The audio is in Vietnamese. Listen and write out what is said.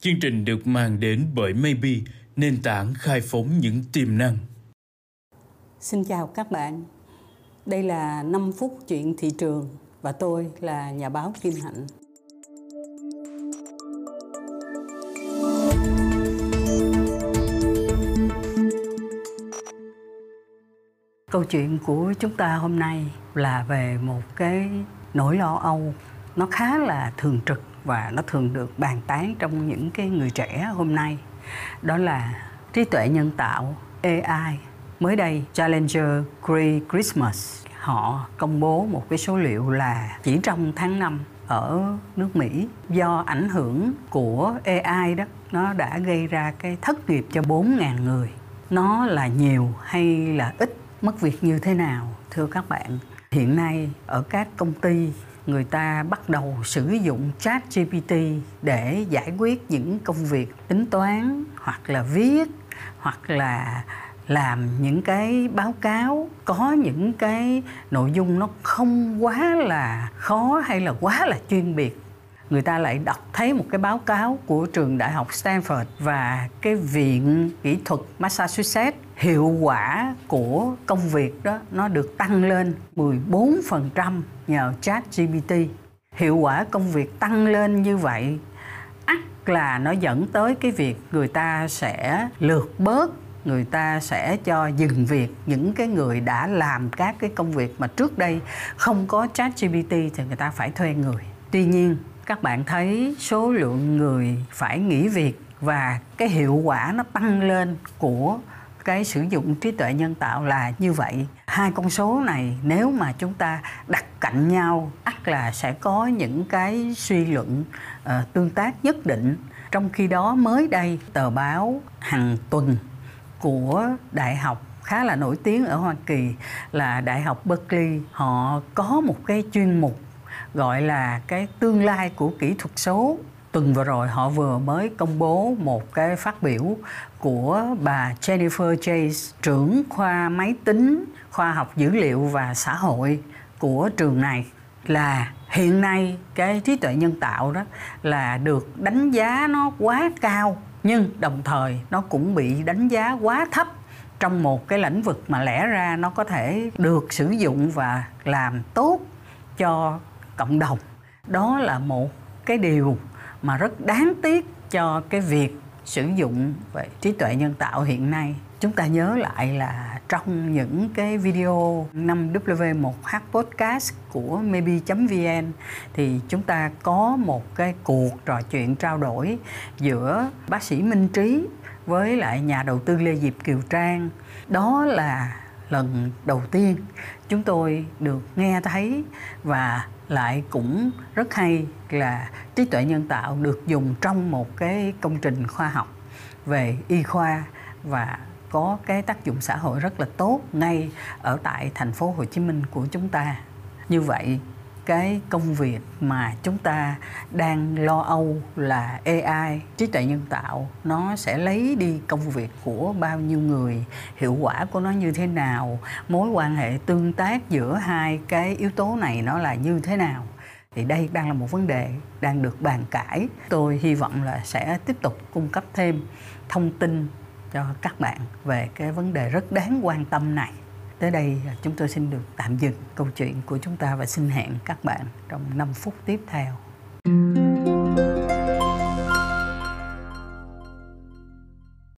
Chương trình được mang đến bởi Maybe, nền tảng khai phóng những tiềm năng. Xin chào các bạn. Đây là 5 phút chuyện thị trường và tôi là nhà báo Kim Hạnh. Câu chuyện của chúng ta hôm nay là về một cái nỗi lo âu nó khá là thường trực và nó thường được bàn tán trong những cái người trẻ hôm nay. Đó là trí tuệ nhân tạo AI mới đây, Challenger Grey Christmas, họ công bố một cái số liệu là chỉ trong tháng 5 ở nước Mỹ, do ảnh hưởng của AI đó, nó đã gây ra cái thất nghiệp cho 4.000 người. Nó là nhiều hay là ít, mất việc như thế nào, thưa các bạn? Hiện nay, ở các công ty người ta bắt đầu sử dụng chat GPT để giải quyết những công việc tính toán, hoặc là viết, hoặc là làm những cái báo cáo. Có những cái nội dung nó không quá là khó hay là quá là chuyên biệt người ta lại đọc thấy một cái báo cáo của trường đại học Stanford và cái viện kỹ thuật Massachusetts, hiệu quả của công việc đó nó được tăng lên 14% nhờ chat GPT. Hiệu quả công việc tăng lên như vậy, ắt là nó dẫn tới cái việc người ta sẽ lược bớt, người ta sẽ cho dừng việc những cái người đã làm các cái công việc mà trước đây không có chat GPT thì người ta phải thuê người. Tuy nhiên các bạn thấy số lượng người phải nghỉ việc và cái hiệu quả nó tăng lên của cái sử dụng trí tuệ nhân tạo là như vậy. Hai con số này nếu mà chúng ta đặt cạnh nhau ắt là sẽ có những cái suy luận uh, tương tác nhất định. Trong khi đó mới đây tờ báo hàng tuần của đại học khá là nổi tiếng ở Hoa Kỳ là Đại học Berkeley họ có một cái chuyên mục gọi là cái tương lai của kỹ thuật số. Tuần vừa rồi họ vừa mới công bố một cái phát biểu của bà Jennifer Chase, trưởng khoa máy tính, khoa học dữ liệu và xã hội của trường này, là hiện nay cái trí tuệ nhân tạo đó là được đánh giá nó quá cao, nhưng đồng thời nó cũng bị đánh giá quá thấp trong một cái lĩnh vực mà lẽ ra nó có thể được sử dụng và làm tốt cho cộng đồng. Đó là một cái điều mà rất đáng tiếc cho cái việc sử dụng về trí tuệ nhân tạo hiện nay. Chúng ta nhớ lại là trong những cái video 5W1H podcast của maybe.vn thì chúng ta có một cái cuộc trò chuyện trao đổi giữa bác sĩ Minh Trí với lại nhà đầu tư Lê Diệp Kiều Trang. Đó là lần đầu tiên chúng tôi được nghe thấy và lại cũng rất hay là trí tuệ nhân tạo được dùng trong một cái công trình khoa học về y khoa và có cái tác dụng xã hội rất là tốt ngay ở tại thành phố Hồ Chí Minh của chúng ta. Như vậy cái công việc mà chúng ta đang lo âu là AI trí tuệ nhân tạo, nó sẽ lấy đi công việc của bao nhiêu người, hiệu quả của nó như thế nào, mối quan hệ tương tác giữa hai cái yếu tố này nó là như thế nào. Thì đây đang là một vấn đề đang được bàn cãi. Tôi hy vọng là sẽ tiếp tục cung cấp thêm thông tin cho các bạn về cái vấn đề rất đáng quan tâm này. Tới đây chúng tôi xin được tạm dừng câu chuyện của chúng ta và xin hẹn các bạn trong 5 phút tiếp theo.